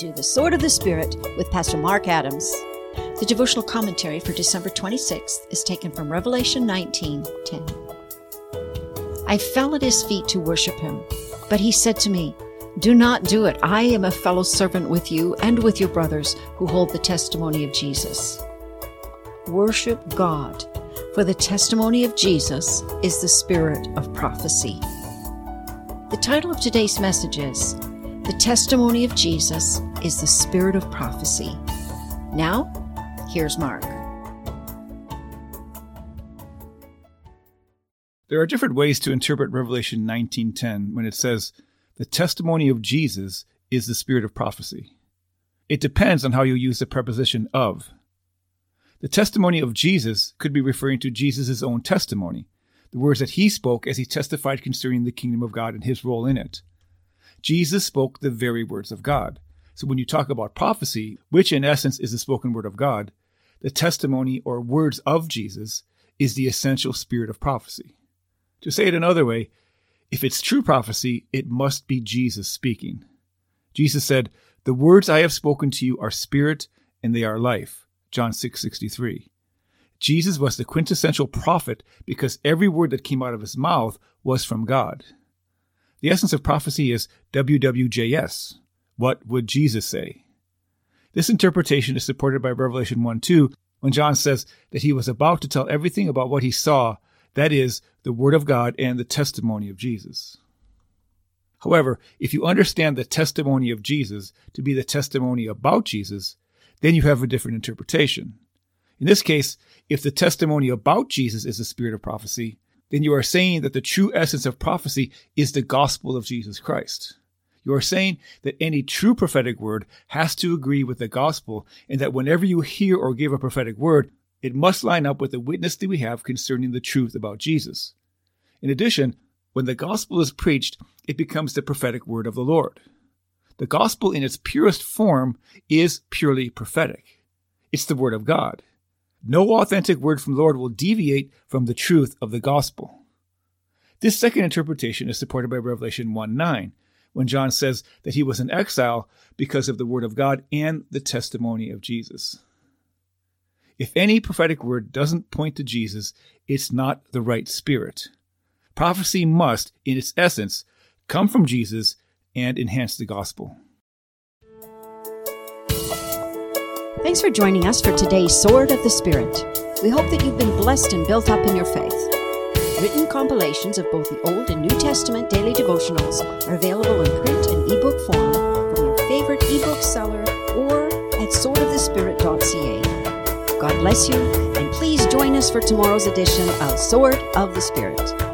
to the Sword of the Spirit with Pastor Mark Adams. The devotional commentary for December 26th is taken from Revelation 19 10. I fell at his feet to worship him, but he said to me, Do not do it. I am a fellow servant with you and with your brothers who hold the testimony of Jesus. Worship God, for the testimony of Jesus is the spirit of prophecy. The title of today's message is The Testimony of Jesus is the Spirit of Prophecy. Now, here's Mark. There are different ways to interpret Revelation 19:10 when it says the testimony of Jesus is the spirit of prophecy. It depends on how you use the preposition of. The testimony of Jesus could be referring to Jesus' own testimony, the words that he spoke as he testified concerning the kingdom of God and his role in it. Jesus spoke the very words of God. So when you talk about prophecy, which in essence is the spoken word of God, the testimony or words of Jesus is the essential spirit of prophecy. To say it another way, if it's true prophecy, it must be Jesus speaking. Jesus said, "The words I have spoken to you are spirit and they are life." John 6:63. Jesus was the quintessential prophet because every word that came out of his mouth was from God. The essence of prophecy is WWJS. What would Jesus say? This interpretation is supported by Revelation 1 2, when John says that he was about to tell everything about what he saw, that is, the Word of God and the testimony of Jesus. However, if you understand the testimony of Jesus to be the testimony about Jesus, then you have a different interpretation. In this case, if the testimony about Jesus is the spirit of prophecy, then you are saying that the true essence of prophecy is the gospel of Jesus Christ. You are saying that any true prophetic word has to agree with the gospel, and that whenever you hear or give a prophetic word, it must line up with the witness that we have concerning the truth about Jesus. In addition, when the gospel is preached, it becomes the prophetic word of the Lord. The gospel in its purest form is purely prophetic. It's the word of God. No authentic word from the Lord will deviate from the truth of the gospel. This second interpretation is supported by Revelation 1 9, when John says that he was in exile because of the word of God and the testimony of Jesus. If any prophetic word doesn't point to Jesus, it's not the right spirit. Prophecy must, in its essence, come from Jesus and enhance the gospel. Thanks for joining us for today's Sword of the Spirit. We hope that you've been blessed and built up in your faith. Written compilations of both the Old and New Testament daily devotionals are available in print and ebook form from your favorite ebook seller or at swordofthespirit.ca. God bless you, and please join us for tomorrow's edition of Sword of the Spirit.